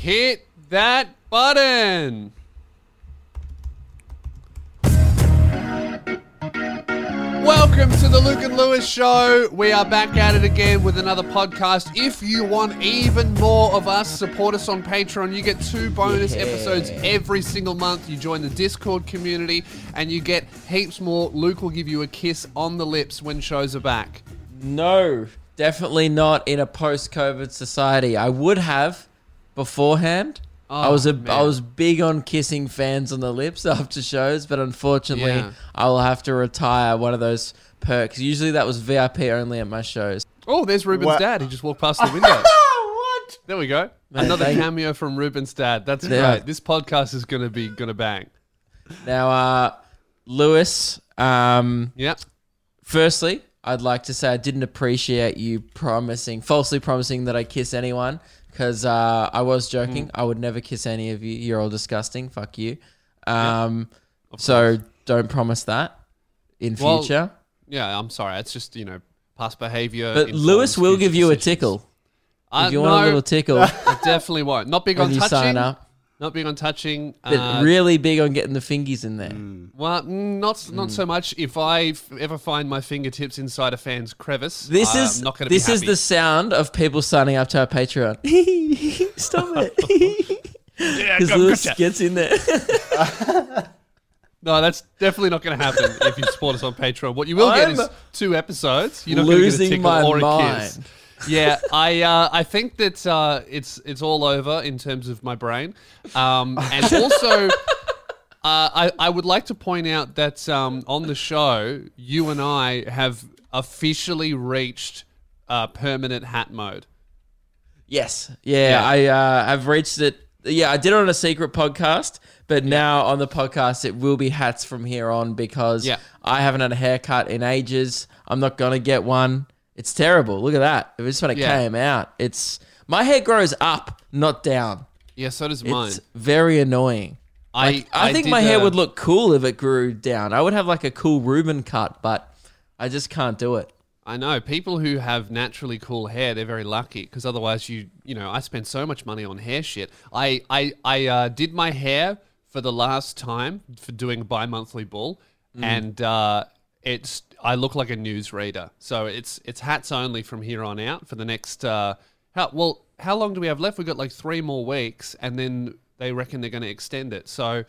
hit that button. Welcome to the Luke and Lewis Show. We are back at it again with another podcast. If you want even more of us, support us on Patreon. You get two bonus Yeah. episodes every single month. You join the Discord community and you get heaps more. Luke will give you a kiss on the lips when shows are back. No, definitely not in a post-COVID society. I would have beforehand. I Oh, was a I man. was big on kissing fans on the lips after shows, but unfortunately, Yeah. I will have to retire one of those perks. Usually, that was VIP only at my shows. Oh, there's Ruben's What? dad. He just walked past the window. what? there we go. Man, Another thank- cameo from Ruben's dad. That's Yeah. great. This podcast is gonna be gonna bang. Now, uh, Lewis, um, Yep. firstly, I'd like to say I didn't appreciate you promising, falsely promising that I kiss anyone because uh, I was joking. Mm. I would never kiss any of you. You're all disgusting. Fuck you. Um, so don't promise that in Well, future. Yeah, I'm sorry. It's just you know past behavior. but Lewis will give you a tickle. Uh, if you want a little tickle I definitely won't. Not big on you touching. Sign up. Not big on touching. But Uh, really big on getting the fingers in there. well, mm, not not so much. If I f- ever find my fingertips inside a fan's crevice, This I'm is not going to this is the sound of people signing up to our Patreon. Stop it. yeah, Because go- Lewis gotcha. gets in there. No, that's definitely not going to happen if you support us on Patreon. What you will get is two episodes. You're not going to get a losing tickle my or a kiss. Yeah, I uh, I think that uh, it's it's all over in terms of my brain, um, and also. Uh, I, I would like to point out that um, on the show, you and I have officially reached uh, permanent hat mode. Yes. Yeah, Yeah. I uh, have reached it. Yeah, I did it on a secret podcast, but now on the podcast it will be hats from here on because Yeah. I haven't had a haircut in ages. I'm not gonna get one. It's terrible. Look at that. It was when it Yeah. came out. It's my hair grows up, not down. Yeah, so does mine. It's very annoying. I Like, I, think did, my hair uh, would look cool if it grew down. I would have like a cool Reuben cut, but I just can't do it. I know people who have naturally cool hair. They're very lucky because otherwise, you you know, I spend so much money on hair shit. I I I uh, did my hair for the last time for doing bi-monthly bull, Mm. and uh, it's I look like a newsreader. So it's it's hats only from here on out for the next. Uh, how well? How long do we have left? We've got like three more weeks, and then they reckon they're going to extend it. So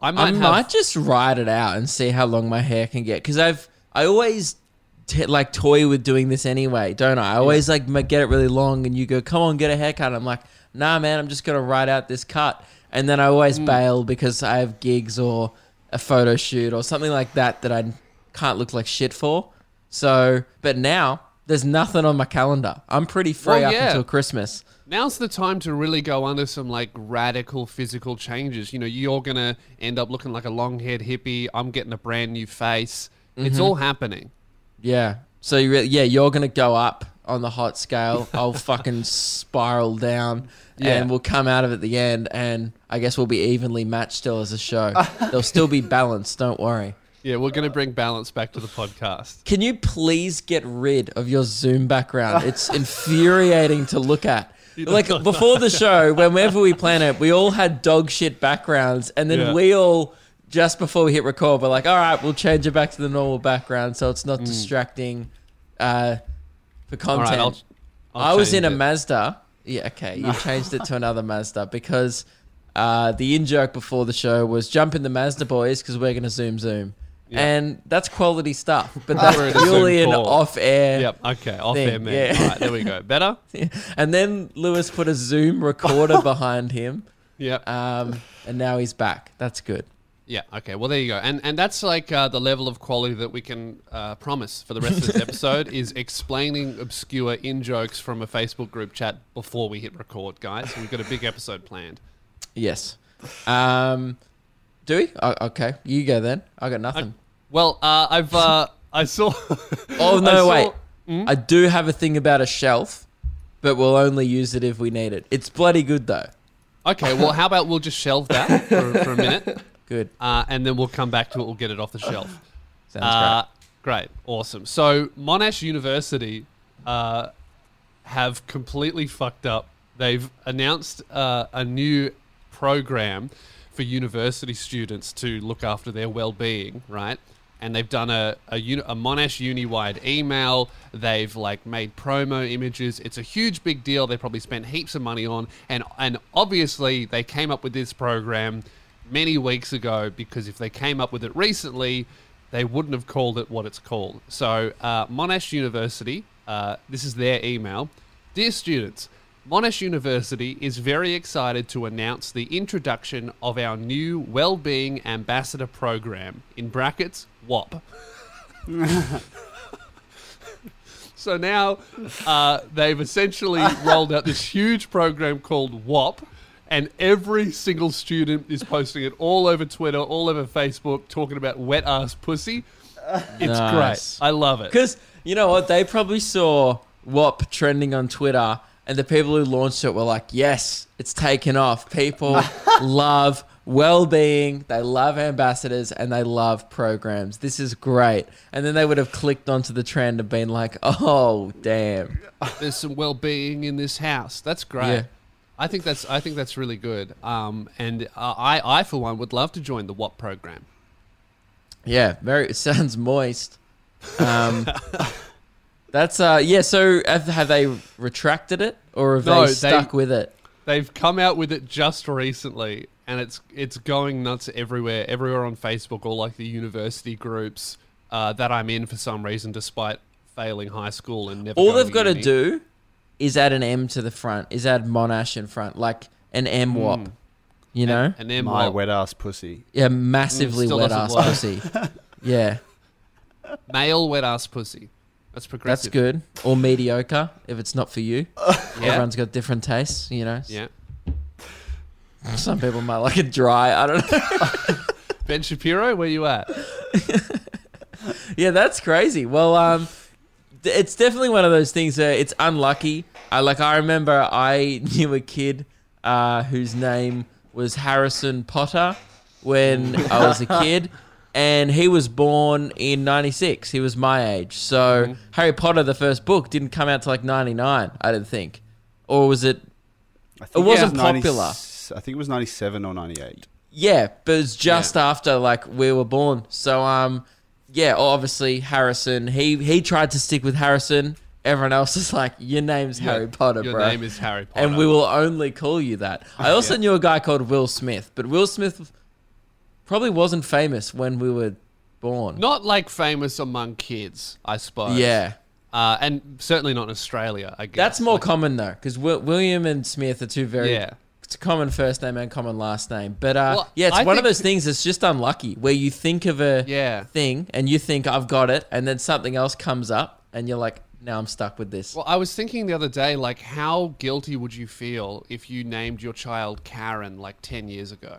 I might I have. might just ride it out and see how long my hair can get because I've I always t- like toy with doing this anyway, don't I? I always like m- get it really long, and you go, "Come on, get a haircut." I'm like, "Nah, man, I'm just gonna ride out this cut," and then I always Mm. bail because I have gigs or a photo shoot or something like that that I can't look like shit for. So, but now there's nothing on my calendar. I'm pretty free Well, up yeah. until Christmas. Now's the time to really go under some like radical physical changes. You know, you're gonna end up looking like a long-haired hippie. I'm getting a brand new face. It's Mm-hmm. all happening. Yeah. So you re- yeah, you're gonna go up on the hot scale. I'll fucking spiral down, Yeah. and we'll come out of it at the end, and I guess we'll be evenly matched still as a show. They'll still be balanced. Don't worry. Yeah, we're gonna bring balance back to the podcast. Can you please get rid of your Zoom background? It's infuriating to look at. Like before the show, whenever we plan it, we all had dog shit backgrounds, and then Yeah. we all just before we hit record, we're like, "All right, we'll change it back to the normal background, so it's Mm. not distracting uh, for content." right, I'll, I'll I was in a it. Mazda. Yeah, okay. You changed it to another Mazda because uh, the in joke before the show was jump in the Mazda boys because we're going to zoom zoom. Yeah. And that's quality stuff. But that's We're in a Zoom purely an off air. Yep. Okay. Off air thing, man. yeah. All right. There we go. Better. And then Lewis put a Zoom recorder behind him. Yep. Um, and now he's back. That's good. Yeah. Okay. Well, there you go. And and that's like uh, the level of quality that we can uh, promise for the rest of this episode is explaining obscure in jokes from a Facebook group chat before we hit record, guys. We've got a big episode planned. Yes. Um, do we? Oh, okay. You go then. I got nothing. Well, uh, I've uh, I saw. Oh I no! saw- wait, I do have a thing about a shelf, but we'll only use it if we need it. It's bloody good though. Okay. Well, how about we'll just shelve that for, for a minute, Good. uh, and then we'll come back to it. We'll get it off the shelf. Sounds Uh, great, awesome. So Monash University uh, have completely fucked up they've announced uh, a new program for university students to look after their well-being, right? And they've done a a, uni- a Monash uni-wide email. They've like made promo images. It's a huge big deal. They probably spent heaps of money on, and and obviously they came up with this program many weeks ago because if they came up with it recently, they wouldn't have called it what it's called. So uh, Monash University, uh, this is their email, dear students. Monash University is very excited to announce the introduction of our new Wellbeing Ambassador Program, in brackets, WAP. so now uh, they've essentially rolled out this huge program called WAP, and every single student is posting it all over Twitter, all over Facebook, talking about wet ass pussy. It's Nice. great. I love it. Because you know what? They probably saw WAP trending on Twitter, and the people who launched it were like, yes, it's taken off. People love well being, they love ambassadors, and they love programs. This is great. And then they would have clicked onto the trend and been like, oh, damn. There's some well-being in this house. That's great. Yeah. I think that's I think that's really good. Um, and uh, I I for one would love to join the what program. Yeah, very. It sounds moist. Um, that's uh, yeah. So have, have they retracted it, or have No, they they- stuck with it? They've come out with it just recently, and it's it's going nuts everywhere. Everywhere on Facebook, all like the university groups uh, that I'm in for some reason, despite failing high school and never. All going they've got to do is add an M to the front. Is add Monash in front, like an M WAP. You know, and then My what? wet ass pussy. yeah, massively Mm, wet ass work. pussy. Yeah, male wet ass pussy. That's that's good. Or mediocre if it's not for you. Yeah. Everyone's got different tastes. You know, yeah. some people might like it dry. I don't know. Ben Shapiro, where you at? Yeah, that's crazy. Well, um, it's definitely one of those things where it's unlucky. I like. I remember I knew a kid uh, whose name was Harrison Potter when I was a kid, and he was born in '96. He was my age. So Harry Potter, the first book, didn't come out to like '99. I didn't think, or was it? I think wasn't 90 popular. I think it was 97 or 98. Yeah, but it's just Yeah. after like we were born. So um yeah, obviously Harrison, he he tried to stick with Harrison. Everyone else is like, Your name's Harry Potter, Your bro. name is Harry Potter. and we will only call you that. I also Yeah. knew a guy called Will Smith, but Will Smith probably wasn't famous when we were born. not like famous among kids, I suppose. yeah. Uh, and certainly not in Australia. I guess That's more Like, common though, because William and Smith are two very Yeah. it's a common first name and common last name. But uh, Well, yeah, it's I one of those things that's just unlucky where you think of a Yeah. thing and you think I've got it, and then something else comes up, and you're like, now I'm stuck with this. Well, I was thinking the other day, like, how guilty would you feel if you named your child Karen like 10 years ago?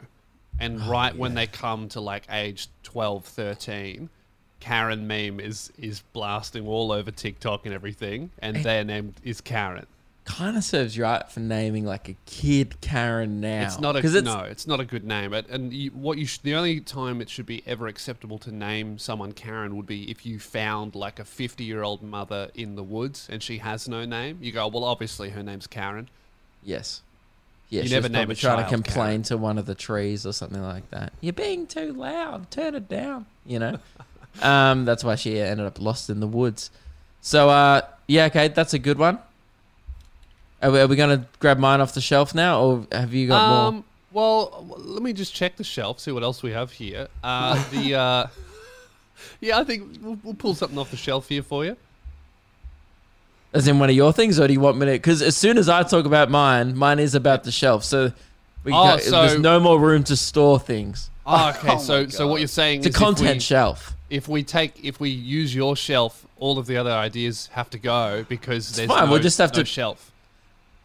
And Oh, right when they come to like age 12, 13, Karen meme is, is blasting all over TikTok and everything, and their name is Karen. kind of serves you right for naming like a kid Karen now. It's not a it's, no. It's not a good name. It, and you, what you sh- the only time it should be ever acceptable to name someone Karen would be if you found like a fifty-year-old mother in the woods and she has no name. You go, well, obviously her name's Karen. Yes. Yeah, You never name probably a trying to child complain Karen. to one of the trees or something like that. You're being too loud. Turn it down. You know. um, that's why she ended up lost in the woods. So, uh, yeah, okay, that's a good one. Are we, are we going to grab mine off the shelf now, or have you got more? Um, well, let me just check the shelf, see what else we have here. Uh, the uh, yeah, I think we'll, we'll pull something off the shelf here for you. As in one of your things, or do you want me to? Because as soon as I talk about mine, mine is about the shelf. So, we Oh, can't- so- there's no more room to store things. Oh, okay. Oh so, so what you're saying It's a is if we- content shelf. if we take if we use your shelf, all of the other ideas have to go because there's fine, no, we'll just have no to- shelf.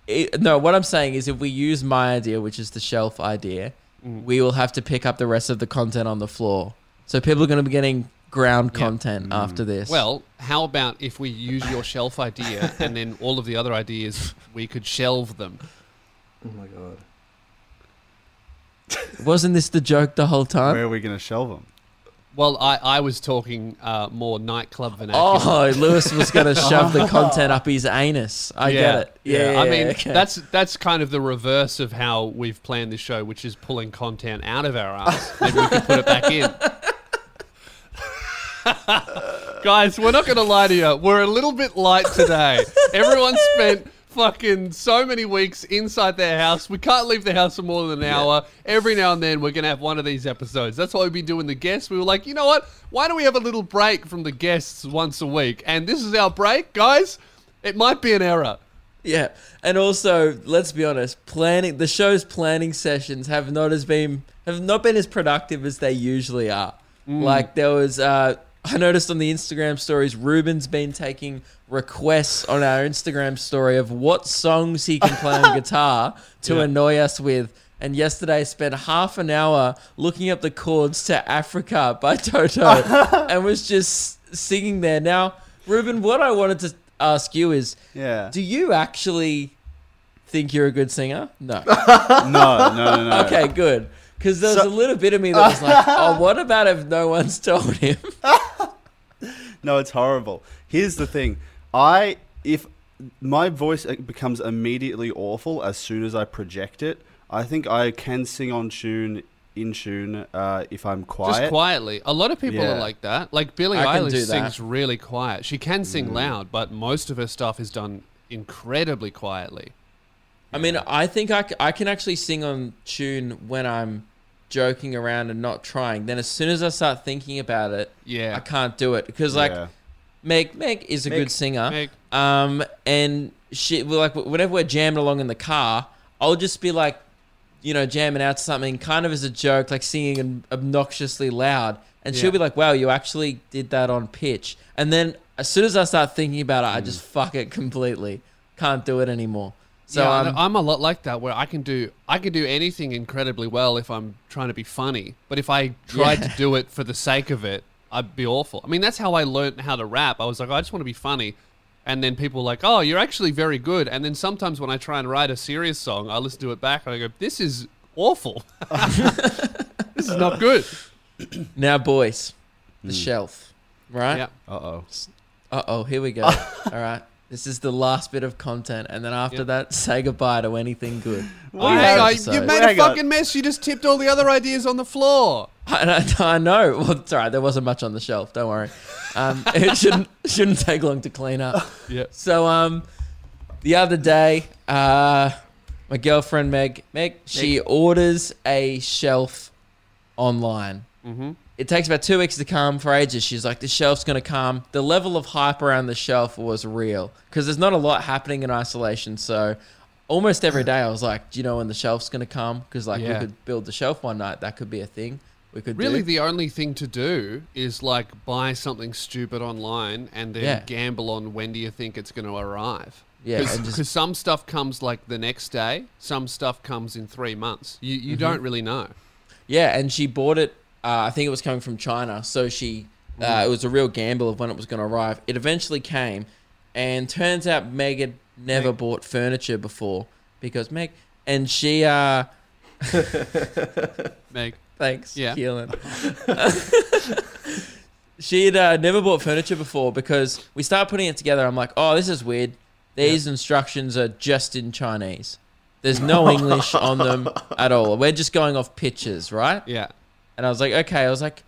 It, no, what I'm saying is if we use my idea, which is the shelf idea, Mm. we will have to pick up the rest of the content on the floor. So people are going to be getting ground Yeah. content after this. Well, how about if we use your shelf idea and then all of the other ideas we could shelve them? Oh my god. wasn't this the joke the whole time? Where are we going to shelve them? Well, I, I was talking uh, more nightclub vernacular. Oh, Lewis was going to shove the content up his anus. I yeah, get it. Yeah, I mean, okay. that's that's kind of the reverse of how we've planned this show, which is pulling content out of our ass. Maybe we could put it back in. Guys, we're not going to lie to you. We're a little bit light today. Everyone spent fucking so many weeks inside their house. We can't leave the house for more than an hour. Every now and then, we're going to have one of these episodes. That's why we've been doing the guests. We were like, you know what? Why don't we have a little break from the guests once a week? And this is our break, guys. It might be an error. Yeah, and also let's be honest, planning the show's planning sessions have not as been have not been as productive as they usually are. Like there was, uh, I noticed on the Instagram stories, Ruben's been taking requests on our Instagram story of what songs he can play on guitar to Yeah. annoy us with. And yesterday spent half an hour looking up the chords to Africa by Toto and was just singing there. Now, Ruben, what I wanted to ask you is Yeah. do you actually think you're a good singer? No. no, no, no, no. Okay, good. Because there was So- a little bit of me that was like, oh, what about if no one's told him? No, it's horrible. Here's the thing. I if my voice uh, becomes immediately awful as soon as I project it, I think I can sing on tune in tune uh, if I'm quiet. Just quietly. A lot of people Yeah. are like that. Like Billie I Eilish sings really quiet. She can Mm. sing loud, but most of her stuff is done incredibly quietly. I mean, I think I, I can actually sing on tune when I'm joking around and not trying. Then as soon as I start thinking about it, Yeah. I can't do it. Because, like, Yeah. Meg, Meg is a Meg- good singer. Meg. Um, and she, like, whenever we're jamming along in the car, I'll just be like, you know, jamming out something kind of as a joke, like singing obnoxiously loud. And she'll be like, wow, you actually did that on pitch. And then as soon as I start thinking about it, I just fuck it completely. Can't do it anymore. So, yeah, um, I'm a lot like that, where I can do I can do anything incredibly well if I'm trying to be funny. But if I tried Yeah. to do it for the sake of it, I'd be awful. I mean, that's how I learned how to rap. I was like, I just want to be funny. And then people were like, oh, you're actually very good. And then sometimes when I try and write a serious song, I listen to it back and I go, this is awful. this is not good. now, boys, the shelf, right? Yeah. Uh oh. Uh oh, here we go. All right. This is the last bit of content. And then after Yep. that, say goodbye to anything good. Hang on. You made a Hang on. fucking mess. You just tipped all the other ideas on the floor. I, I, I know. Well, it's all right. There wasn't much on the shelf. Don't worry. Um, it shouldn't shouldn't take long to clean up. Yeah. So um, the other day, uh, my girlfriend Meg Meg she orders a shelf online. Mm-hmm. It takes about two weeks to come. For ages, she's like, "The shelf's gonna come." The level of hype around the shelf was real because there's not a lot happening in isolation. So. Almost every day, I was like, "Do you know when the shelf's gonna come?" Because like Yeah. we could build the shelf one night. That could be a thing we could Really, do. the only thing to do is like buy something stupid online and then Yeah. gamble on when do you think it's going to arrive. Yeah, because just- some stuff comes like the next day, some stuff comes in three months. You Mm-hmm. you don't really know. Yeah, and she bought it. Uh, I think it was coming from China, so she. Uh, it was a real gamble of when it was going to arrive. It eventually came, and turns out Meg had never Meg. bought furniture before because Meg and she. Uh, Meg, thanks, Yeah. Keelan. she had uh, never bought furniture before because we started putting it together. I'm like, oh, this is weird. These instructions are just in Chinese. There's no English on them at all. We're just going off pictures, right? yeah, And I was like, okay. I was like,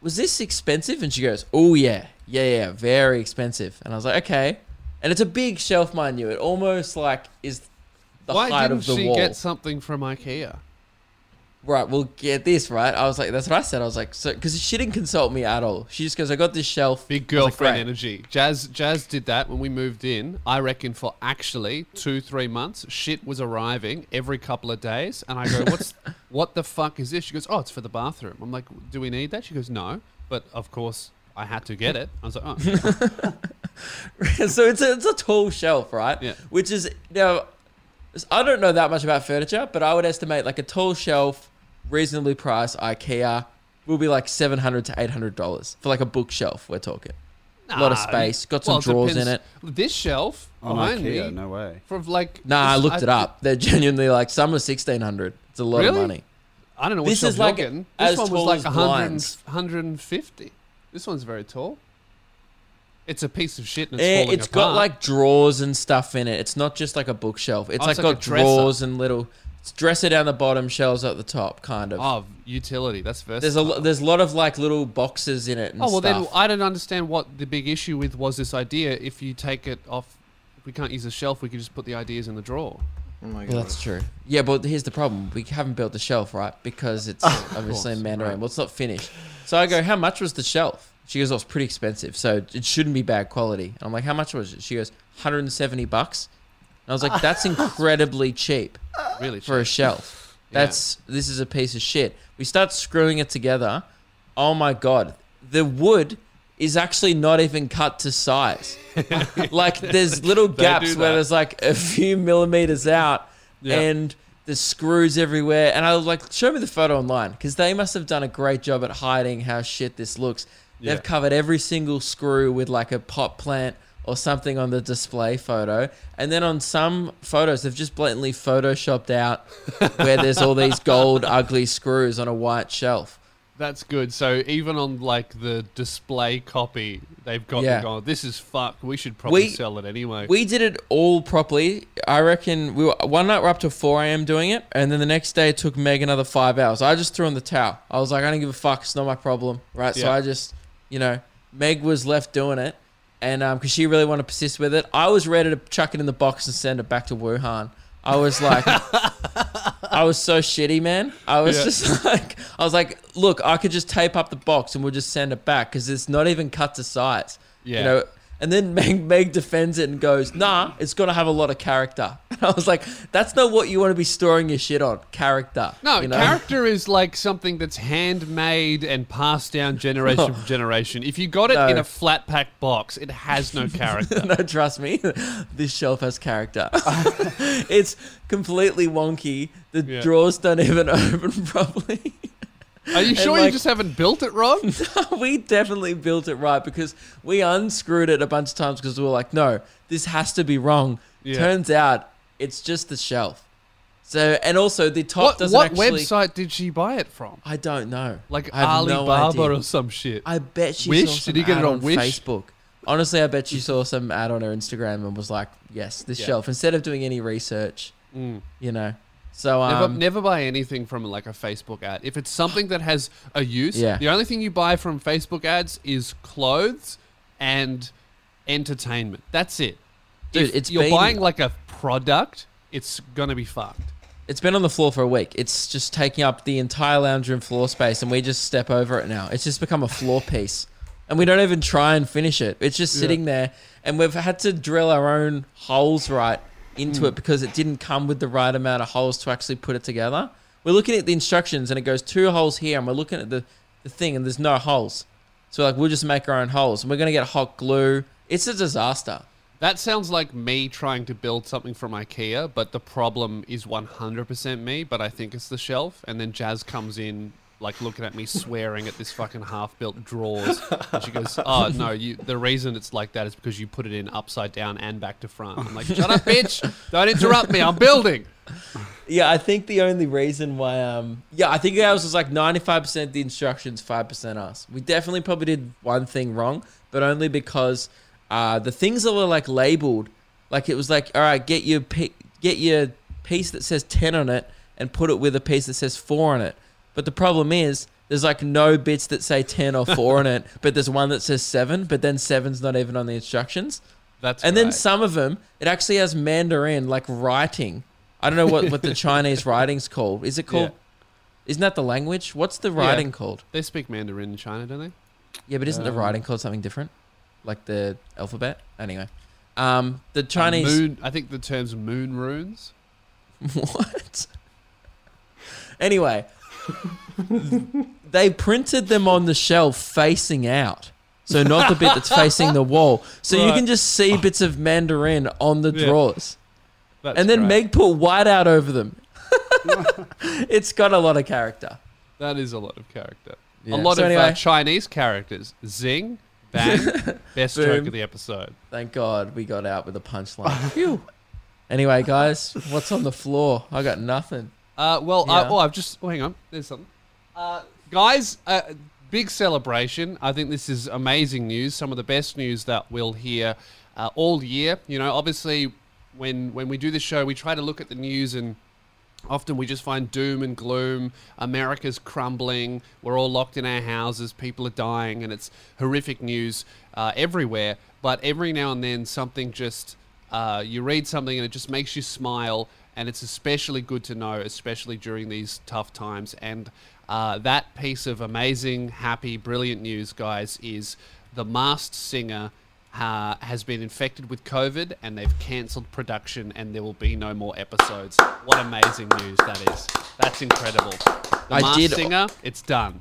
was this expensive? And she goes, oh yeah, yeah, yeah, very expensive. And I was like, okay. And it's a big shelf, mind you. It almost like is the why height didn't of the she wall. get something from IKEA? Right, we'll get this right. I was like, that's what I said. I was like, so because she didn't consult me at all. She just goes, I got this shelf. Big was like, girlfriend energy. Jazz Jazz did that when we moved in. I reckon for actually two three months, shit was arriving every couple of days, and I go, "What's what the fuck is this?" She goes, "Oh, it's for the bathroom." I'm like, "Do we need that?" She goes, "No," but of course I had to get it. I was like, "Oh, so it's a, it's a tall shelf, right? Yeah. Which is now, I don't know that much about furniture, but I would estimate like a tall shelf, reasonably priced IKEA will be like seven hundred to eight hundred dollars for like a bookshelf. We're talking a lot of Nah, space, got some well, drawers in it. This shelf On behind IKEA, me, no way. from like Nah, I this- looked it up. They're genuinely like some are sixteen hundred. It's a lot Really? of money. I don't know what This shelf is you're like getting. as This one was tall like as 100, blinds. 150. This one's very tall. It's a piece of shit and it's Eh, falling it's got apart. like drawers and stuff in it. It's not just like a bookshelf. It's Oh, like it's like got a dresser. drawers and little it's dresser down the bottom, shelves at the top, kind of. oh utility. That's versatile. there's a there's a lot of like little boxes in it. And Oh well, then. I don't understand what the big issue with was this idea. If you take it off, if we can't use a shelf. We could just put the ideas in the drawer. Oh my Well, god. that's true. Yeah, but here's the problem: we haven't built the shelf, right? Because it's obviously in course, Mandarin. right. Well, it's not finished. So I go, "How much was the shelf?" She goes, "Oh, it's pretty expensive, so it shouldn't be bad quality." And I'm like, "How much was it?" She goes, "170 bucks." And I was like, "That's incredibly cheap Really, for a cheap. shelf. That's this is a piece of shit." We start screwing it together. Oh my god, the wood is actually not even cut to size. like there's little They gaps do where that. there's like a few millimeters out Yeah. and there's screws everywhere. And I was like, show me the photo online because they must have done a great job at hiding how shit this looks. Yeah. They've covered every single screw with like a pot plant or something on the display photo. And then on some photos, they've just blatantly photoshopped out where there's all these gold, ugly screws on a white shelf. That's good. So even on like the display copy, they've got Yeah. yeah. gone. This is fuck. We should probably We- sell it anyway. We did it all properly. I reckon we were, one night we're up to 4 a.m. doing it, and then the next day it took Meg another five hours. I just threw in the towel. I was like, I don't give a fuck. It's not my problem, right? So I just, you know, Meg was left doing it, and um, because she really wanted to persist with it, I was ready to chuck it in the box and send it back to Wuhan. I was like, I was so shitty, man. I was Yeah. just like, I was like, look, I could just tape up the box and we'll just send it back because it's not even cut to size. Yeah. You know, and then Meg, Meg defends it and goes, nah, it's got to have a lot of character. And I was like, that's not what you want to be storing your shit on. Character. no, you know? character is like something that's handmade and passed down generation from generation. If you got it No. in a flat pack box, it has no character. no, trust me, this shelf has character. it's completely wonky. The Yeah. drawers don't even open properly. Are you sure like- you just haven't built it wrong? we definitely built it right because we unscrewed it a bunch of times because we were like, no, this has to be wrong. Yeah. Turns out it's just the shelf. So, and also the top what doesn't what actually. website did she buy it from? I don't know. Like have no or some shit. I bet she Wish? saw some Did you get it on Wish? Facebook. Honestly, I bet she saw some ad on her Instagram and was like, "Yes, this Yeah. shelf." Instead of doing any research, Mm. you know. So Never, um, never buy anything from like a Facebook ad. If it's something that has a use, Yeah. the only thing you buy from Facebook ads is clothes and entertainment. That's it. Dude, if it's you're been- buying like a product, it's gonna be fucked. it's been on the floor for a week. It's just taking up the entire lounge room floor space, and we just step over it now. It's just become a floor piece, and we don't even try and finish it. It's just Yeah. sitting there, and we've had to drill our own holes right into Hmm. it because it didn't come with the right amount of holes to actually put it together. We're looking at the instructions, and it goes two holes here, and we're looking at the, the thing, and there's no holes. So we're like, we'll just make our own holes, and we're gonna get hot glue. It's a disaster. That sounds like me trying to build something from IKEA, but the problem is 100% me, but I think it's the shelf. And then Jazz comes in, like looking at me swearing at this fucking half built drawers. And she goes, Oh, no, you, the reason it's like that is because you put it in upside down and back to front. I'm like, Shut up, bitch. Don't interrupt me. I'm building. Yeah, I think the only reason why, um, yeah, I think ours was like 95% the instructions, 5% us. We definitely probably did one thing wrong, but only because uh, the things that were like labeled, like it was like, all right, get your get your piece that says 10 on it and put it with a piece that says 4 on it. But the problem is, there's like no bits that say 10 or 4 on it, but there's one that says 7, but then 7's not even on the instructions. That's And then some of them, it actually has Mandarin like writing. I don't know what, what the Chinese writing's called. Is it called? Isn't that the language? What's the writing called? They speak Mandarin in China, don't they? Yeah, but isn't the Um, writing called something different? Like the alphabet? Anyway. Um, the Chinese. moon, I think the term's moon runes. what? Anyway, they printed them on the shelf facing out. So not the bit that's facing the wall. So you can just see bits of Mandarin on the Yeah. drawers. That's and then great. Meg put white out over them. it's got a lot of character. That is a lot of character. Yeah. A lot So of uh, Chinese characters. Zing, bang, best joke of the episode. Thank God we got out with a punchline. Phew. Anyway, guys, what's on the floor? I got nothing. Uh, well, Yeah. uh, oh, I've just oh, hang on. There's something, uh, guys. Uh, big celebration. I think this is amazing news. Some of the best news that we'll hear uh, all year. You know, obviously, when when we do the show, we try to look at the news and. Often we just find doom and gloom. America's crumbling. We're all locked in our houses. People are dying, and it's horrific news uh, everywhere. But every now and then, something just uh, you read something and it just makes you smile, and it's especially good to know, especially during these tough times. And uh, that piece of amazing, happy, brilliant news, guys, is the Masked Singer uh, has been infected with COVID and they've cancelled production and there will be no more episodes. What amazing news that is. That's incredible. The I Masked did- Singer, it's done.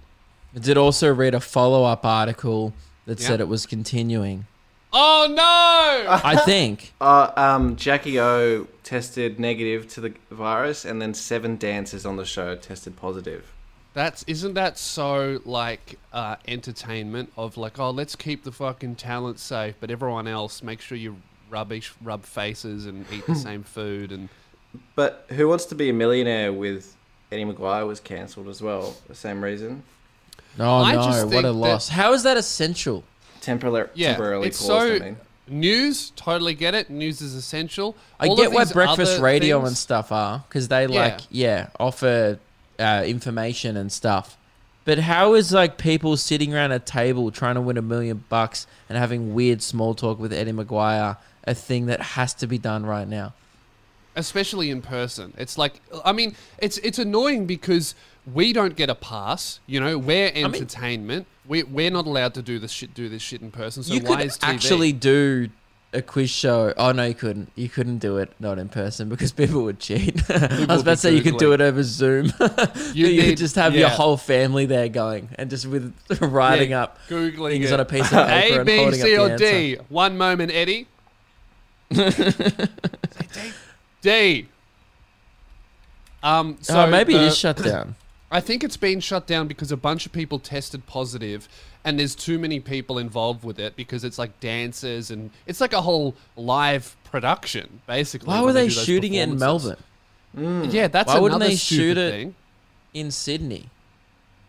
I did also read a follow up article that Yeah. said it was continuing. Oh no! I think. Uh, um, Jackie O tested negative to the virus, and then seven dancers on the show tested positive. That's isn't that so like uh, entertainment of like oh let's keep the fucking talent safe, but everyone else make sure you rubbish rub faces and eat the same food and But Who Wants to Be a Millionaire with Eddie McGuire was cancelled as well. The same reason. Oh I no, just what think a that- loss. How is that essential? Temporarily, yeah, temporarily it's paused. so I mean. news totally get it. News is essential. I All get where breakfast radio things- and stuff are because they like yeah offer uh, information and stuff. But how is like people sitting around a table trying to win a million bucks and having weird small talk with Eddie McGuire a thing that has to be done right now? especially in person. It's like I mean, it's it's annoying because we don't get a pass. You know, we're entertainment. We we're not allowed to do this shit. Do this shit in person. So you why could is TV? actually do a quiz show. Oh no, you couldn't. You couldn't do it not in person because people would cheat. I was about to say you could do it over Zoom. you, need- just have your whole family there going and just with writing Yeah, up googling things it. on a piece of paper A, and B, holding C, up or D. answer. One moment, Eddie. D. Um, so oh, maybe it the- is shut down. I think it's been shut down because a bunch of people tested positive, and there's too many people involved with it because it's like dancers and it's like a whole live production basically. Why were they do those shooting it in performances. Melbourne? Yeah, that's Why wouldn't they shoot it- thing. In Sydney?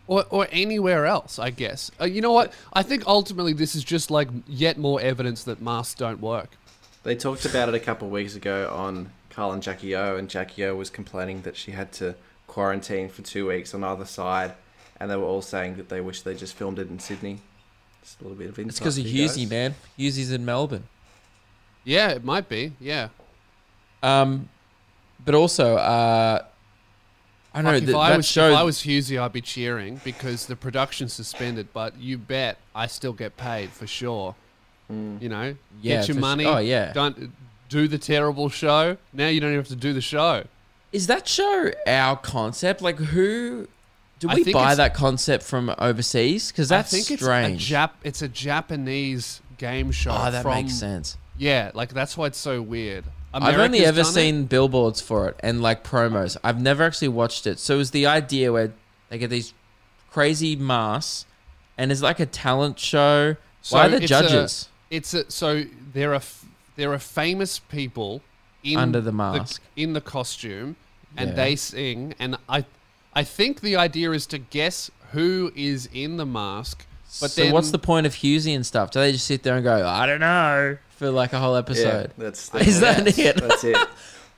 Or, or anywhere else, I guess. Uh, you know what? I think ultimately this is just like yet more evidence that masks don't work. They talked about it a couple of weeks ago on Kyle and Jackie O, and Jackie O was complaining that she had to quarantine for two weeks on either side, and they were all saying that they wish they just filmed it in Sydney. Just a little bit of insight. It's because of for Hughesy, man. Hughesy's in Melbourne. Yeah, it might be. Yeah. Um, but also, uh, I don't know Like, if, that, I that was, show. if I was Husey, I'd be cheering because the production's suspended, but you bet I still get paid for sure. You know, Yeah, get your for su- money. oh, yeah. Don't do the terrible show. Now you don't even have to do the show. Is that show our concept? Like, who do I we buy that concept from overseas? Because that's I think strange. it's a Jap. It's a Japanese game show. oh, that from, makes sense. Yeah, like that's why it's so weird. I've only ever done it. seen billboards for it and like promos. I've never actually watched it. So it was the idea where they get these crazy masks, and it's like a talent show. So Why are the judges? A, it's a, so there are f- there are famous people in Under the mask. in the costume, and Yeah. they sing. And I I think the idea is to guess who is in the mask. But so then what's the point of Hughesy and stuff? Do they just sit there and go, I don't know, for like a whole Yeah, episode? that's, Is that that's, it? That's it.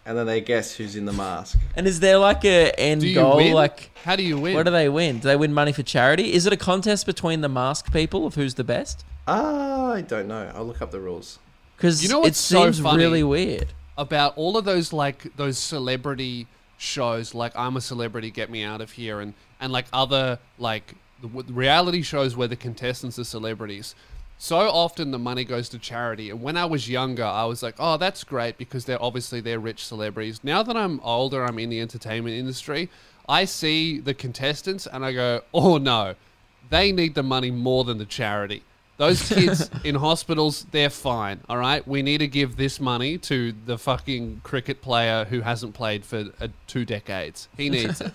And then they guess who's in the mask. And is there like a end do you goal? win? Like, How do you win? what do they win? Do they win money for charity? Is it a contest between the mask people of who's the best? Ah, I don't know. I'll look up the rules. Because You know it what's so seems funny? really weird. about all of those like those celebrity shows like I'm a celebrity get me out of here and and like other like reality shows where the contestants are celebrities so often the money goes to charity and when I was younger I was like oh that's great because they're obviously they're rich celebrities now that I'm older I'm in the entertainment industry I see the contestants and I go oh no they need the money more than the charity. Those kids in hospitals, they're fine. All right, we need to give this money to the fucking cricket player who hasn't played for uh, two decades. He needs it.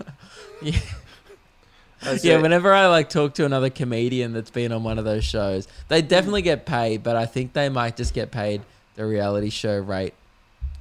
That's Yeah, it. whenever I like talk to another comedian that's been on one of those shows, they definitely get paid, but I think they might just get paid the reality show rate.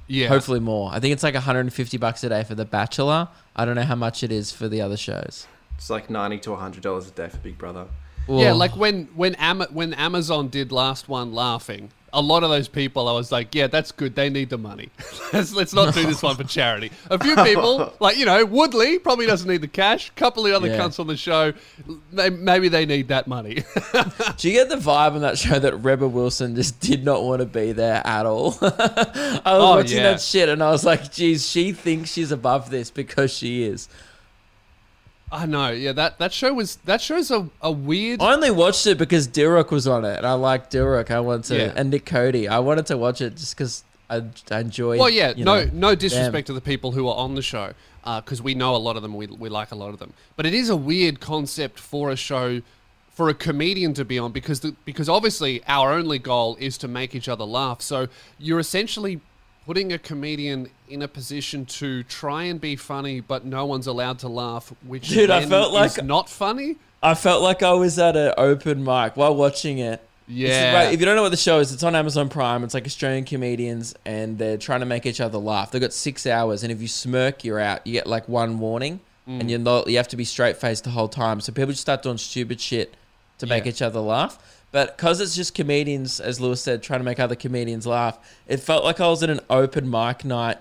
Yeah. Hopefully more. I think it's like 150 bucks a day for The Bachelor. I don't know how much it is for the other shows. It's like ninety to hundred dollars a day for Big Brother. Yeah, like when when Ama- when Amazon did last one laughing, a lot of those people I was like, yeah, that's good. They need the money. let's, let's not do this one for charity. A few people, like you know, Woodley probably doesn't need the cash. A couple of other Yeah. cunts on the show, they, maybe they need that money. Do you get the vibe on that show that Rebel Wilson just did not want to be there at all? I was Oh, watching yeah. that shit and I was like, geez, she thinks she's above this because she is. I know. Yeah, that that show was that show's a, a weird. I only watched it because Dilruk was on it and I like Dilruk. I wanted to, Yeah. and Nick Cody. I wanted to watch it just because I, I enjoy. Well, yeah, no, know, no disrespect to the people who are on the show, uh, because we know a lot of them, we, we like a lot of them. But it is a weird concept for a show, for a comedian to be on, because the, because obviously our only goal is to make each other laugh. So you're essentially putting a comedian in a position to try and be funny, but no one's allowed to laugh, which Dude, I felt is like- not funny. I felt like I was at an open mic while watching it. Yeah. right. If you don't know what the show is, it's on Amazon Prime. It's like Australian comedians, and they're trying to make each other laugh. They've got six hours, and if you smirk, you're out. You get like one warning, Mm. and you're not. You have to be straight faced the whole time. So people just start doing stupid shit to make each other laugh. But because it's just comedians, as Lewis said, trying to make other comedians laugh, it felt like I was at an open mic night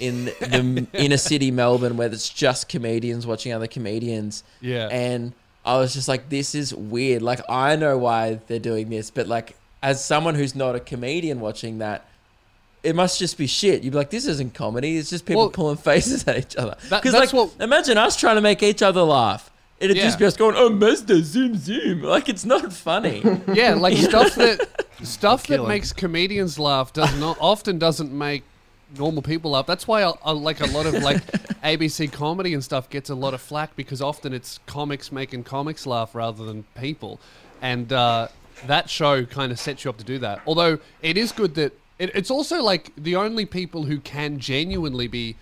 in the inner city Melbourne, where it's just comedians watching other comedians. Yeah. And I was just like, this is weird. Like, I know why they're doing this, but like, as someone who's not a comedian watching that, it must just be shit. You'd be like, this isn't comedy. It's just people Well, pulling faces at each other. Because, that's like, what- imagine us trying to make each other laugh. It'd just be us going, oh, Mazda, zoom, zoom. Like, it's not funny. Yeah, like stuff that stuff that makes comedians laugh does not often doesn't make normal people laugh. That's why I, I like a lot of like ABC comedy and stuff gets a lot of flack because often it's comics making comics laugh rather than people, and uh, that show kind of sets you up to do that. Although it is good that it, it's also like the only people who can genuinely be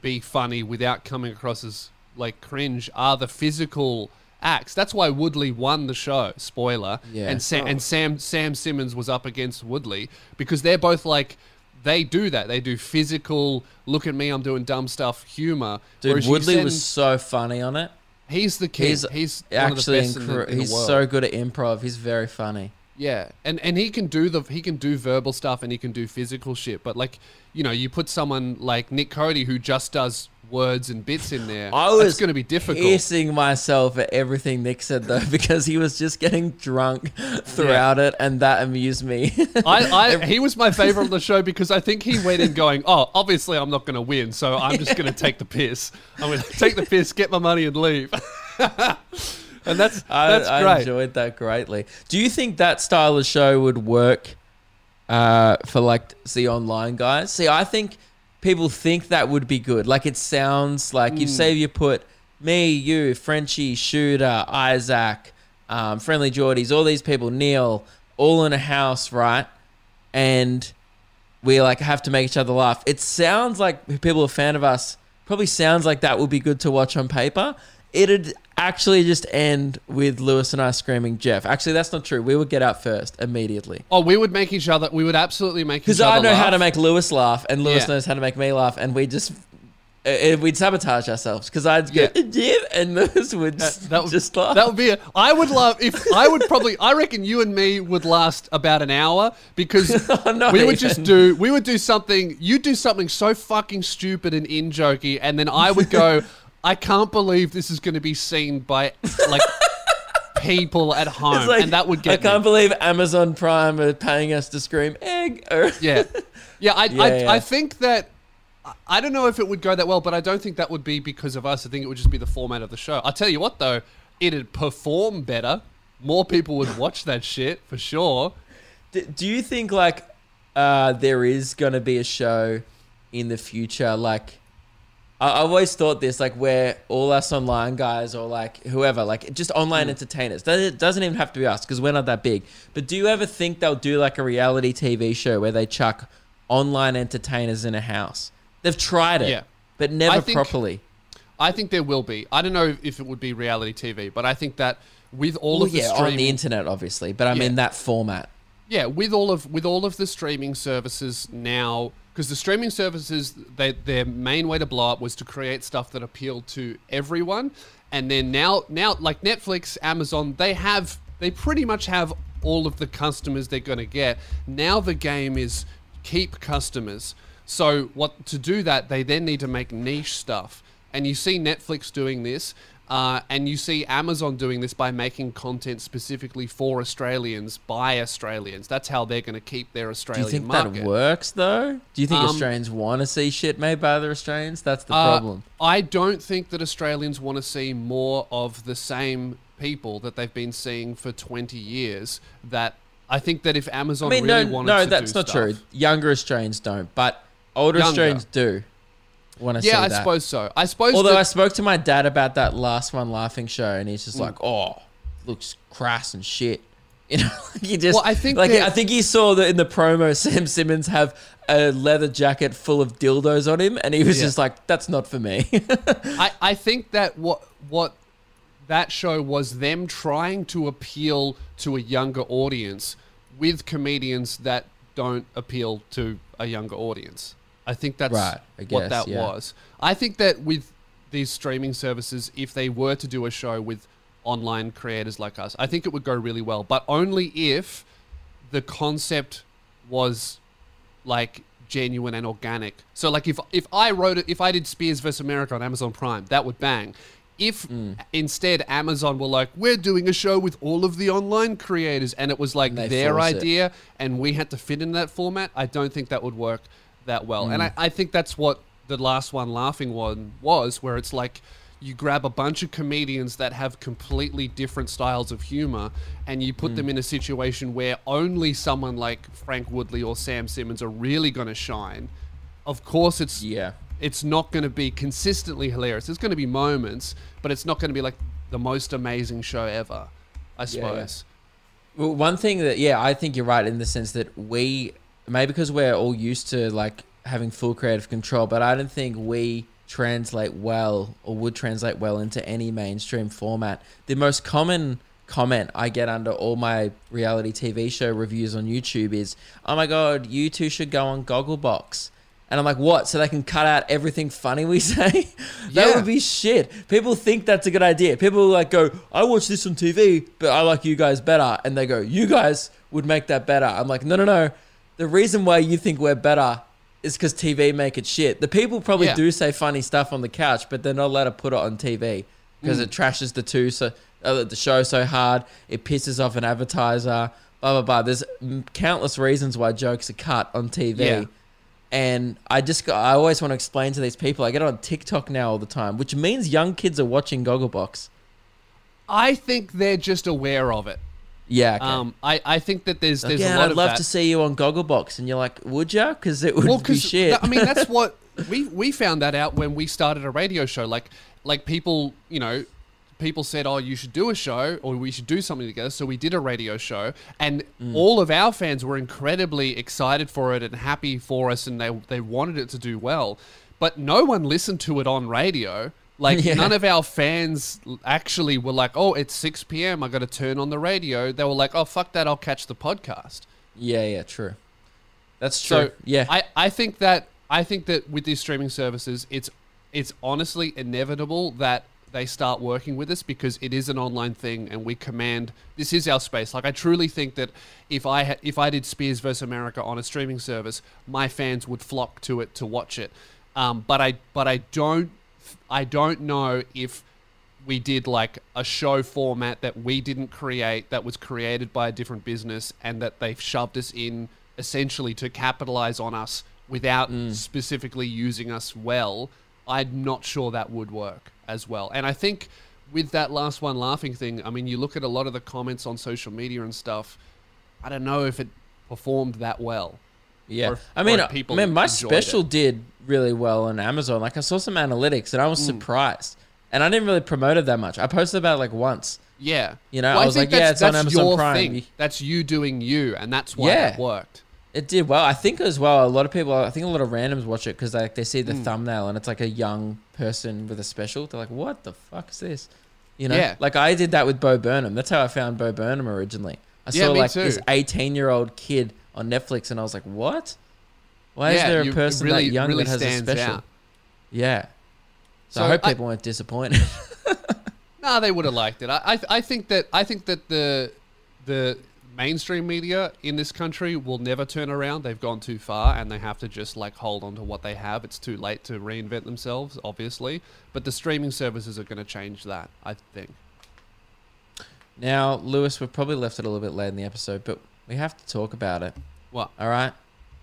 be funny without coming across as like cringe are the physical acts. That's why Woodley won the show. Spoiler. Yeah. And Sam oh. and Sam Sam Simmons was up against Woodley because they're both like they do that. They do physical. Look at me, I'm doing dumb stuff. Humor. Dude, Whereas Woodley send- was so funny on it. He's the king. He's, He's, one of the actually best in the, in the he's world. so good at improv. He's very funny. Yeah, and and he can do the he can do verbal stuff and he can do physical shit. But like you know, you put someone like Nick Cody who just does words and bits in there. I was going to be difficult. Piercing myself at everything Nick said though, because he was just getting drunk throughout it, and that amused me. I, I he was my favorite on the show because I think he went in going, oh, obviously I'm not going to win, so I'm just going to take the piss. I'm going to take the piss, get my money, and leave. And that's I, that's I great. enjoyed that greatly. Do you think that style of show would work uh, for like the online guys? See, I think people think that would be good. Like it sounds like Hmm. if say you put me, you, Frenchie, Shooter, Isaac, um, Friendlyjordies, all these people, Neil, all in a house, right? And we like have to make each other laugh. It sounds like people are a fan of us probably sounds like that would be good to watch on paper. It'd actually just end with Lewis and I screaming Jeff. Actually, that's not true. We would get out first immediately. Oh, we would make each other. We would absolutely make each other. Because I know how to make Lewis laugh, and Lewis Yeah. knows how to make me laugh, and we just uh, uh, we'd sabotage ourselves. Because I'd go Yeah. Jeff, and Lewis would That, just, that would just laugh. That would be. A, I would love if I would probably. I reckon you and me would last about an hour because Not we would just do. We would do something. You'd do something so fucking stupid and in jokey, and then I would go. I can't believe this is going to be seen by like people at home, like, and that would get. I can't me. believe Amazon Prime are paying us to scream egg. Or, Yeah, yeah. I, Yeah, I, yeah. I think that. I- don't know if it would go that well, but I don't think that would be because of us. I think it would just be the format of the show. I'll tell you what, though, it'd perform better. More people would watch that shit for sure. D- do you think like uh, there is going to be a show in the future? Like, I- I've always thought this, like where all us online guys or like whoever, like just online hmm. entertainers. It doesn't even have to be us because we're not that big. But do you ever think they'll do like a reality TV show where they chuck online entertainers in a house? They've tried it, Yeah. but never I think- properly. I think there will be. I don't know if it would be reality TV, but I think that with all Well, of the yeah, streaming, on the internet, obviously. But I Yeah. mean that format. Yeah, with all of with all of the streaming services now, because the streaming services, they, their main way to blow up was to create stuff that appealed to everyone, and then now now like Netflix, Amazon, they have they pretty much have all of the customers they're going to get. Now the game is keep customers. So what to do that, they then need to make niche stuff, and you see Netflix doing this. Uh, and you see Amazon doing this by making content specifically for Australians by Australians. That's how they're going to keep their Australian. Do you think market. that works though? Do you think Um, Australians want to see shit made by other Australians? That's the Uh, problem. I don't think that Australians want to see more of the same people that they've been seeing for 20 years. That I think that if I Amazon mean, really no, wanted no, to that's do not stuff- true. Younger Australians don't, but older Younger. Australians do want to Yeah, I that. suppose so. I suppose. Although I spoke to my dad about that last one laughing show, and he's just Mm. like, "Oh, looks crass and shit." You know, like he just Well, I think like I think he saw that in the promo, Sam Simmons have a leather jacket full of dildos on him, and he was Yeah. just like, "That's not for me." I, I think that what what that show was them trying to appeal to a younger audience with comedians that don't appeal to a younger audience. I think that's Right, I what that yeah. was. I think that with these streaming services, if they were to do a show with online creators like us, I think it would go really well. But only if the concept was like genuine and organic. So like if if I wrote it, if I did Spears vs America on Amazon Prime, that would bang. If Mm. instead Amazon were like, we're doing a show with all of the online creators, and it was like their force it. idea, and we had to fit in that format, I don't think that would work that well. Mm. And I, I think that's what the last one, laughing one, was, where it's like you grab a bunch of comedians that have completely different styles of humor and you Mm. put them in a situation where only someone like Frank Woodley or Sam Simmons are really going to shine. Of course, it's yeah, it's not going to be consistently hilarious. There's going to be moments, but it's not going to be like the most amazing show ever. I yeah. suppose. Well, one thing that yeah, I think you're right in the sense that we maybe because we're all used to like having full creative control, but I don't think we translate well or would translate well into any mainstream format. The most common comment I get under all my reality TV show reviews on YouTube is, "Oh my god, you two should go on Gogglebox." And I'm like, what? So they can cut out everything funny we say? that Yeah. would be shit. People think that's a good idea. People like go, I watch this on TV, but I like you guys better. And they go, you guys would make that better. I'm like, no, no, no. The reason why you think we're better is because TV make it shit. The people probably Yeah. do say funny stuff on the couch, but they're not allowed to put it on TV because Mm. it trashes the two so uh, the show so hard. It pisses off an advertiser. Blah blah blah. There's countless reasons why jokes are cut on TV. Yeah. And I just I always want to explain to these people. I get on TikTok now all the time, which means young kids are watching Gogglebox. I think they're just aware of it. Yeah. Okay. Um, I, I think that there's there's Again, a lot of. I'd of love that. to see you on Gogglebox, and you're like, would ya? Because it would well, be 'cause shit. th- I mean, that's what we we found that out when we started a radio show. Like like people, you know, people said, "Oh, you should do a show, or we should do something together." So we did a radio show, and Mm. all of our fans were incredibly excited for it and happy for us, and they they wanted it to do well. But no one listened to it on radio. Like Yeah. none of our fans actually were like, "Oh, it's six p.m. I got to turn on the radio." They were like, "Oh, fuck that! I'll catch the podcast." yeah, yeah, true. That's true. So yeah. I, I think that I think that with these streaming services, it's it's honestly inevitable that they start working with us because it is an online thing and we command this is our space. Like I truly think that if I had if I did Spears vs America on a streaming service, my fans would flock to it to watch it. Um, but I but I don't I don't know if we did like a show format that we didn't create that was created by a different business and that they've shoved us in essentially to capitalize on us without mm. specifically using us well. I'm not sure that would work as well. And i think with that last one laughing thing i mean you look at a lot of the comments on social media and stuff i don't know if it performed that well Yeah, or I mean, people I mean, my special it. did really well on Amazon. Like, I saw some analytics, and I was Mm. surprised. And I didn't really promote it that much. I posted about it like once. yeah You know, Well, I was think like, yeah, it's on Amazon Prime. thing. That's you doing you and that's why Yeah. it worked It did well. I think as well. A lot of people, I think a lot of randoms watch it because like they see Mm. the thumbnail and it's like a young person with a special. They're like, "What the fuck is this?" You know, Yeah. like I did that with Bo Burnham. That's how I found Bo Burnham originally. I Yeah, saw like too. this 18 year old kid on Netflix, and I was like, what? Why is there a person really- that young really that has a special? out. Yeah. So, So I hope I- people weren't disappointed. No, they would have liked it. I, I, I think that I think that the the mainstream media in this country will never turn around. They've gone too far, and they have to just like hold on to what they have. It's too late to reinvent themselves, obviously. But the streaming services are going to change that. I think. now, Lewis, we've probably left it a little bit late in the episode, but we have to talk about it. What? All right.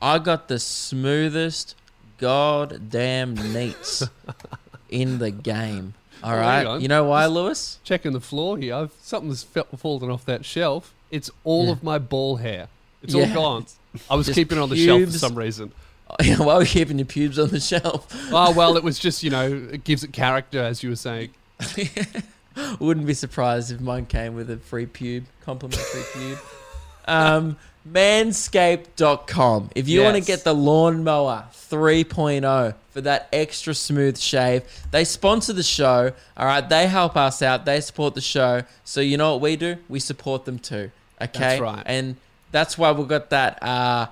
I got the smoothest goddamn neats in the game. All right. You know why, Lewis? Checking the floor here. I've, something's fallen off that shelf. It's all Yeah. of my ball hair. It's Yeah, all gone. I was just keeping it on the shelf for some reason. Yeah, why are we keeping your pubes on the shelf? Oh well, it was just you know it gives it character as you were saying. Wouldn't be surprised if mine came with a free pube, complimentary pube. Um, manscaped.com. If you want to get the lawnmower 3.0 for that extra smooth shave, they sponsor the show. All right. They help us out. They support the show. So you know what we do? We support them too. Okay. That's right. And that's why we've got that uh,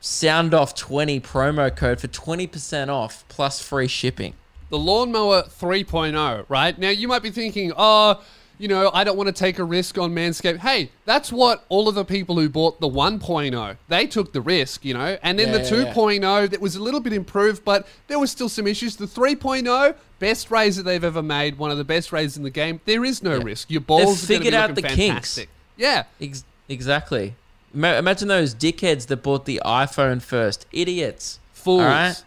sound off 20 promo code for 20% off plus free shipping. The lawnmower 3.0, right? Now you might be thinking, oh, you know, I don't want to take a risk on Manscaped. Hey, that's what all of the people who bought the 1.0, they took the risk, you know. And then Yeah, the yeah, yeah. 2.0 that was a little bit improved, but there was still some issues. The 3.0, best razor they've ever made, one of the best razors in the game. There is no Yeah. risk. Your balls are going to figured be out the kinks. fantastic. Yeah. Ex- exactly. Imagine those dickheads that bought the iPhone first. Idiots. Fools. All right.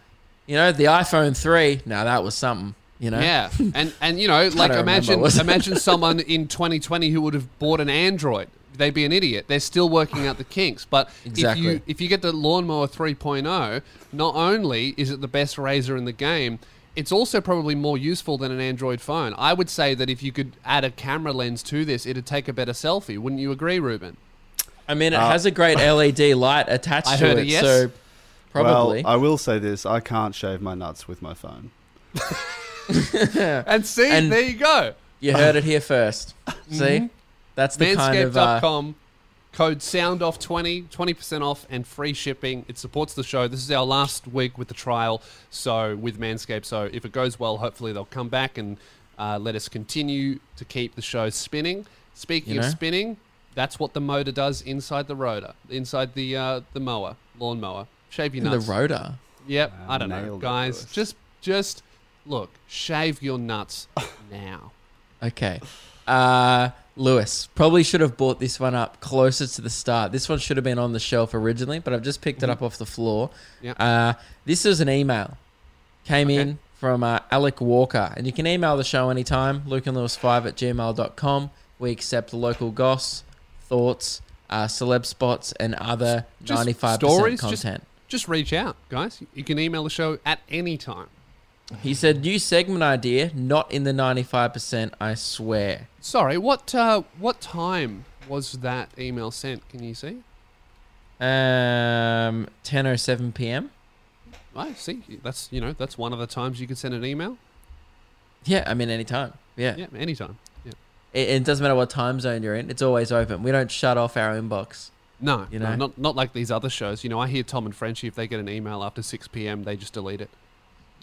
You know, the iPhone 3, now that was something, you know? Yeah, and and you know, like imagine remember, imagine someone in 2020 who would have bought an Android. They'd be an idiot. They're still working out the kinks. But exactly. if you if you get the lawnmower 3.0, not only is it the best razor in the game, it's also probably more useful than an Android phone. I would say that if you could add a camera lens to this, it'd take a better selfie. Wouldn't you agree, Ruben? I mean, it Uh, has a great LED light attached I to heard it, a yes. so probably. Well, I will say this: I can't shave my nuts with my phone. And see, And- there you go. you heard it here first. See? That's the kind of. Uh, Manscaped.com. code SOUNDOFF20, 20% off and free shipping. It supports the show. This is our last week with the trial, so with Manscaped. So if it goes well, hopefully they'll come back and uh, let us continue to keep the show spinning. Speaking You of spinning, that's what the motor does inside the rotor, inside the uh, the mower, lawnmower. Shave your the rotor. Yep, Wow, I don't know, guys. Just just look, shave your nuts now. Okay. Uh, Lewis, probably should have bought this one up closer to the start. This one should have been on the shelf originally, but I've just picked it up off the floor. Yep. Uh, this is an email. Came Okay. in from uh, Alec Walker. And you can email the show anytime, lukeandlewis5 at gmail.com. We accept local goss, thoughts, uh, celeb spots, and other Just 95% stories, just- content. Just reach out, guys. You can email the show at any time. He said, new segment idea, not in the 95%, I swear. Sorry, what uh, what time was that email sent? Can you see? Um, 10.07 p.m. I see. That's you know that's one of the times you could send an email. Yeah, I mean, anytime. Yeah. Yeah, anytime. Yeah. It, it doesn't matter what time zone you're in, it's always open. We don't shut off our inbox. No, You no, know? not not like these other shows. You know, I hear Tom and Frenchie if they get an email after six p.m. they just delete it.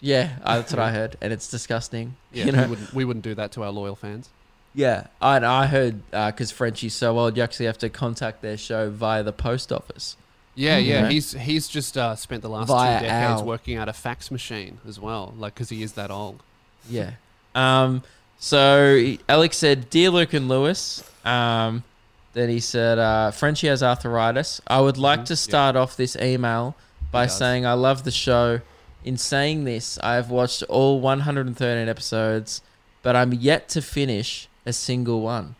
Yeah, uh, that's what I heard, and it's disgusting. Yeah, you know, we wouldn't we wouldn't do that to our loyal fans. yeah. I, I heard because Frenchie's so old, you actually have to contact their show via the post office. Yeah, yeah. Yeah. He's he's just uh, spent the last Via two decades Al. working at a fax machine as well, like because he is that old. Yeah. Um. So Alec said, "Dear Luke and Lewis." Um. Then he said, uh, "Frenchie has arthritis. I would like Mhm, to yeah. start off this email by saying I love the show. In saying this, I have watched all 113 episodes, but I'm yet to finish a single one.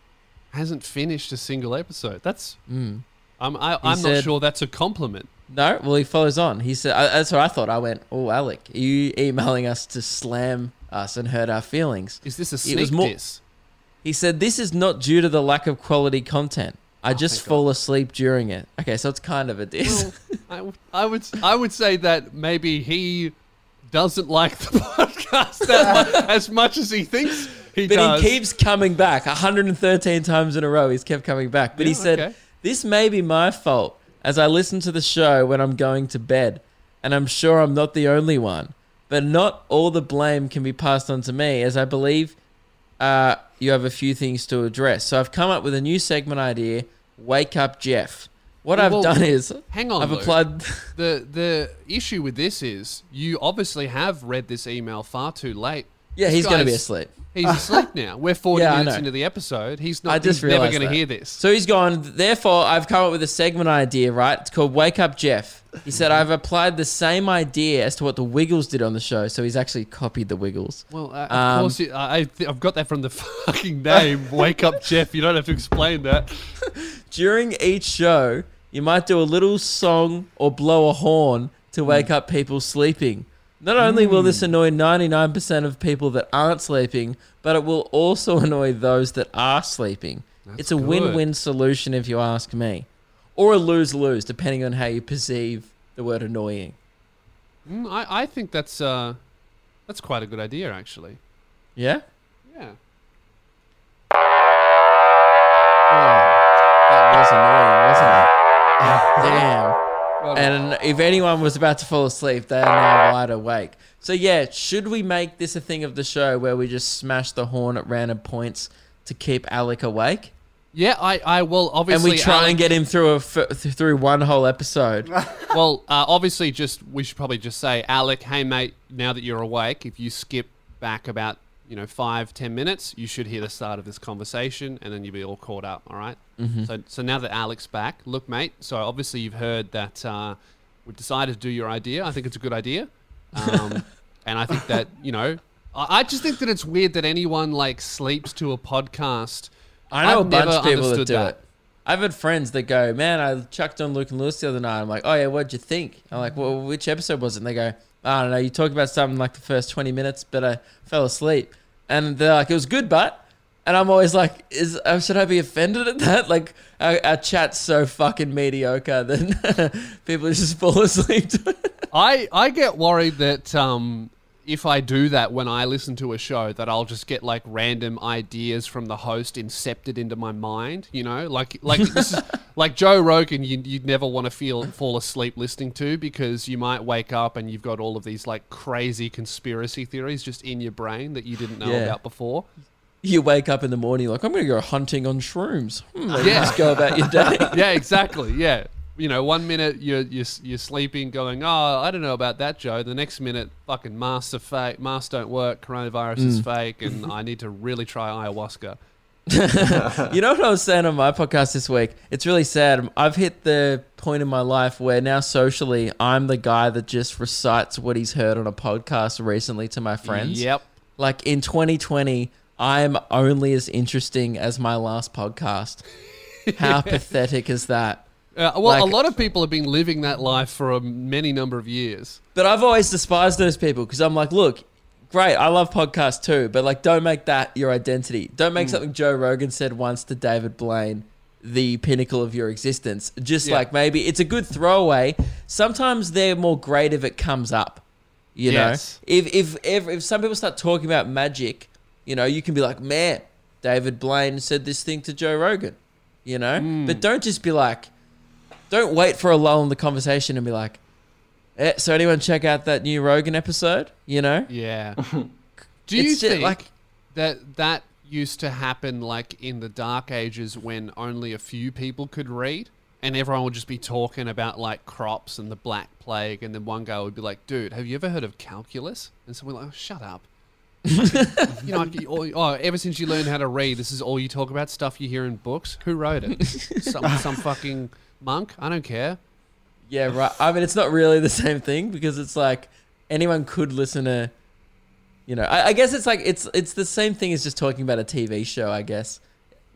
Hasn't finished a single episode. That's Mm. I'm I, I'm said- not sure that's a compliment. No, well, he follows on. He said, I, "That's what I thought." I went, "Oh, Alec, are you emailing us to slam us and hurt our feelings?" Is this a sneak It was more- diss? He said, This is not due to the lack of quality content. I Oh, just thank fall asleep during it. Okay, so it's kind of a diss. Well, I, w- I would I would say that maybe he doesn't like the podcast that much, as much as he thinks he but does. he keeps coming back 113 times in a row. He's kept coming back. But he said, okay. This may be my fault as I listen to the show when I'm going to bed, and I'm sure I'm not the only one. But not all the blame can be passed on to me, as I believe uh, you have a few things to address. So I've come up with a new segment idea Wake Up Jeff. What I've Well, done is Hang on, I've Luke. applied. The the issue with this is you obviously have read this email far too late. Yeah, he's going to be asleep. He's asleep now. We're 40 Yeah, I minutes know. into the episode. He's not. I just he's never realised going to that. hear this. So he's gone. Therefore, I've come up with a segment idea, right? It's called Wake Up Jeff. He said, I've applied the same idea as to what the Wiggles did on the show. So he's actually copied the Wiggles. Well, uh, of Um, course, I, I th- I've got that from the fucking name. Wake up, Jeff. You don't have to explain that. During each show, you might do a little song or blow a horn to wake Hmm. up people sleeping. Not only will this annoy 99% of people that aren't sleeping, but it will also annoy those that are sleeping. That's it's a good. win win solution, if you ask me. Or a lose lose, depending on how you perceive the word annoying. Mm, I, I think that's uh, that's quite a good idea, actually. Yeah? Yeah. Oh, that was annoying, wasn't it? Damn. Well, And if anyone was about to fall asleep, they are now wide awake. So yeah, should we make this a thing of the show where we just smash the horn at random points to keep Alec awake, yeah, I, I will obviously. and we try Alec- and get him through a f- through one whole episode? well, uh, obviously, just we should probably just say, Alec, hey mate, now that you're awake, if you skip back about you know five ten minutes, you should hear the start of this conversation, and then you'll be all caught up. All right? Mm-hmm. So, so now that Alec's back, look, mate. So obviously you've heard that uh, we've decided to do your idea. I think it's a good idea, um, and I think that you know, I, I just think that it's weird that anyone like sleeps to a podcast. I know I've a bunch never of people that understood do that. it. I've had friends that go, "Man, I chucked on Luke and Lewis the other night." I'm like, "Oh yeah, what'd you think?" I'm like, "Well, which episode was it?" And they go, "I don't know. You talked about something like the first 20 minutes, but I fell asleep." And they're like, "It was good, but." And I'm always like, "Is uh, should I be offended at that?" Like our, our chat's so fucking mediocre that people just fall asleep. I I get worried that um, if I do that when I listen to a show, that I'll just get like random ideas from the host incepted into my mind. You know, like like this is like Joe Rogan. You you'd never want to feel fall asleep listening to because you might wake up and you've got all of these like crazy conspiracy theories just in your brain that you didn't know Yeah. about before. You wake up in the morning like, "I'm going to go hunting on shrooms." Hmm, Yeah. just go about your day. yeah, exactly. Yeah. You know, one minute you're, you're you're sleeping, going, "Oh, I don't know about that, Joe." The next minute, fucking masks are fake. Masks don't work. Coronavirus is mm. fake, and I need to really try ayahuasca. you know what I was saying on my podcast this week? It's really sad. I've hit the point in my life where now socially, I'm the guy that just recites what he's heard on a podcast recently to my friends. Yep. Like in 2020, I'm only as interesting as my last podcast. How pathetic is that? Uh, well, Like- a lot of people have been living that life for a many number of years. But I've always despised those people because I'm like, look, great, I love podcasts too, but like, don't make that your identity. Don't make something Joe Rogan said once to David Blaine the pinnacle of your existence. Just Yeah. like maybe it's a good throwaway. Sometimes they're more great if it comes up. You Yes. know, if if if if some people start talking about magic, you know, you can be like, man, David Blaine said this thing to Joe Rogan. You know, Hmm. but don't just be like, don't wait for a lull in the conversation and be like, eh, so anyone check out that new Rogan episode? You know, Yeah. Do you It's just think like- that that used to happen like in the dark ages when only a few people could read? And everyone would just be talking about like crops and the black plague, and then one guy would be like, "Dude, have you ever heard of calculus?" And someone like, oh, "Shut up." you know, like, oh, oh, ever since you learned how to read, this is all you talk about stuff you hear in books. Who wrote it? some some fucking monk? I don't care. yeah, right. I mean, it's not really the same thing because it's like anyone could listen to, you know, I, I guess it's like it's it's the same thing as just talking about a TV show. I guess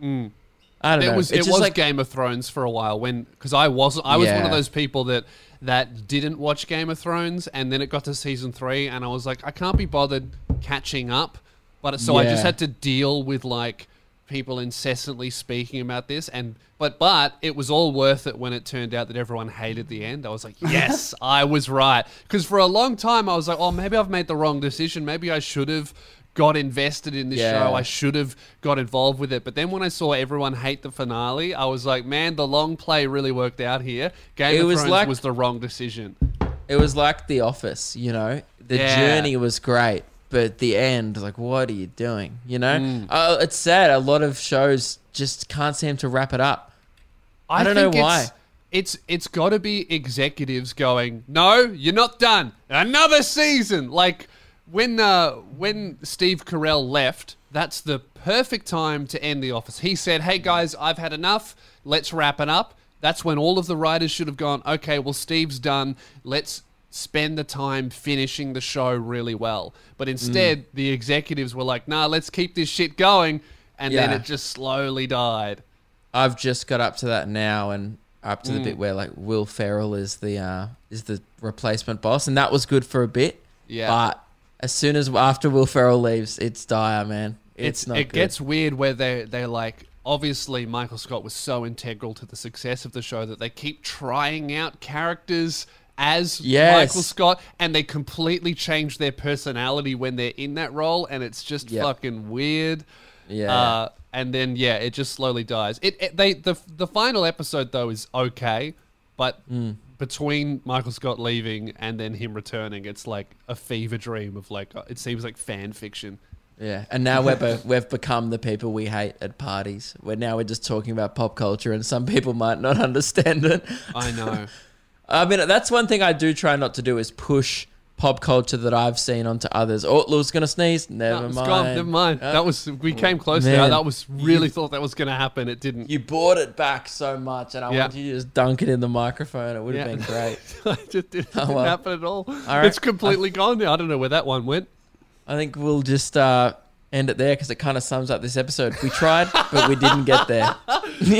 Mm. I don't It know. was it's it was like Game of Thrones for a while when because I wasn't I was one of those people that that didn't watch Game of Thrones and then it got to season three and I was like I can't be bothered catching up, but so I just had to deal with like people incessantly speaking about this and but but it was all worth it when it turned out that everyone hated the end. I was like yes I was right because for a long time I was like oh maybe I've made the wrong decision maybe I should have got invested in this Yeah. show. I should have got involved with it. But then when I saw everyone hate the finale, I was like, man, the long play really worked out here. Game It of was Thrones like- was the wrong decision. It was like The Office, you know. The Yeah. journey was great, but the end, like, what are you doing? You know, Mm. uh, it's sad. A lot of shows just can't seem to wrap it up. I don't know why. It's it's, it's got to be executives going, no, you're not done. Another season. Like when uh, when Steve Carell left, that's the perfect time to end The Office. He said, "Hey guys, I've had enough. Let's wrap it up." That's when all of the writers should have gone, "Okay, well Steve's done. Let's." Spend the time finishing the show really well, but instead Mm. the executives were like, "Nah, let's keep this shit going," and then it just slowly died. I've just got up to that now and up to the Mm. bit where like Will Ferrell is the uh, is the replacement boss, and that was good for a bit. Yeah. But as soon as after Will Ferrell leaves, it's dire, man. It's, it's, not it good. gets weird where they they're like obviously Michael Scott was so integral to the success of the show that they keep trying out characters as Yes. Michael Scott and they completely change their personality when they're in that role and it's just Yep. fucking weird. Yeah. Uh, and then yeah, it just slowly dies. It, it they the the final episode though is okay, but Mm. between Michael Scott leaving and then him returning, it's like a fever dream of like it seems like fan fiction. Yeah, and now we're be- we've become the people we hate at parties. Where now we're just talking about pop culture, and some people might not understand it. I know. I mean, that's one thing I do try not to do is push pop culture that I've seen onto others. Oh, Lou's gonna sneeze. Never No, mind. gone. Never mind. Uh, that was we came close Man, there. That was really you- thought that was going to happen. It didn't. you brought it back so much, and I Yeah. want you to just dunk it in the microphone. It would have Yeah. been great. it just didn't, Oh, didn't happen at all. right. It's completely gone now. I don't know where that one went. I think we'll just uh, end it there because it kind of sums up this episode. We tried, but we didn't get there.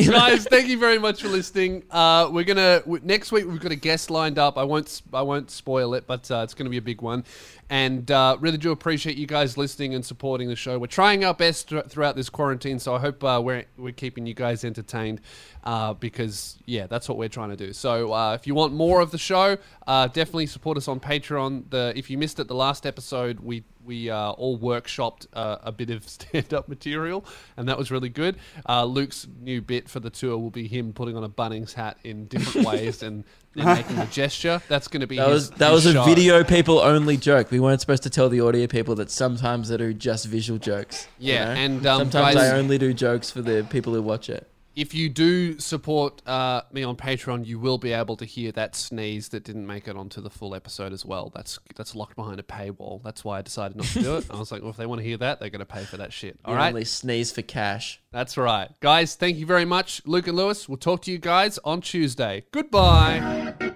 Guys, thank you very much for listening. Uh, we're gonna w- next week we've got a guest lined up. I won't I won't spoil it, but uh, it's gonna be a big one. And uh, really do appreciate you guys listening and supporting the show. We're trying our best thr- throughout this quarantine, so I hope uh, we're we're keeping you guys entertained. Uh, because yeah, that's what we're trying to do. So uh, if you want more of the show, uh, definitely support us on Patreon. The if you missed it, the last episode we we uh, all workshopped uh, a bit of stand-up material, and that was really good. Uh, Luke's new bit for the tour will be him putting on a Bunnings hat in different ways and, and making a gesture. That's going to be That his, was that his was a show. video people only joke. We weren't supposed to tell the audio people that sometimes I do just visual jokes. you Yeah, know? and, um, sometimes guys- I only do jokes for the people who watch it. If you do support uh, me on Patreon, you will be able to hear that sneeze that didn't make it onto the full episode as well. That's that's locked behind a paywall. That's why I decided not to do it. I was like, well, if they want to hear that, they're going to pay for that shit. All You right. only sneeze for cash. That's right. Guys, thank you very much. Luke and Lewis, we'll talk to you guys on Tuesday. Goodbye.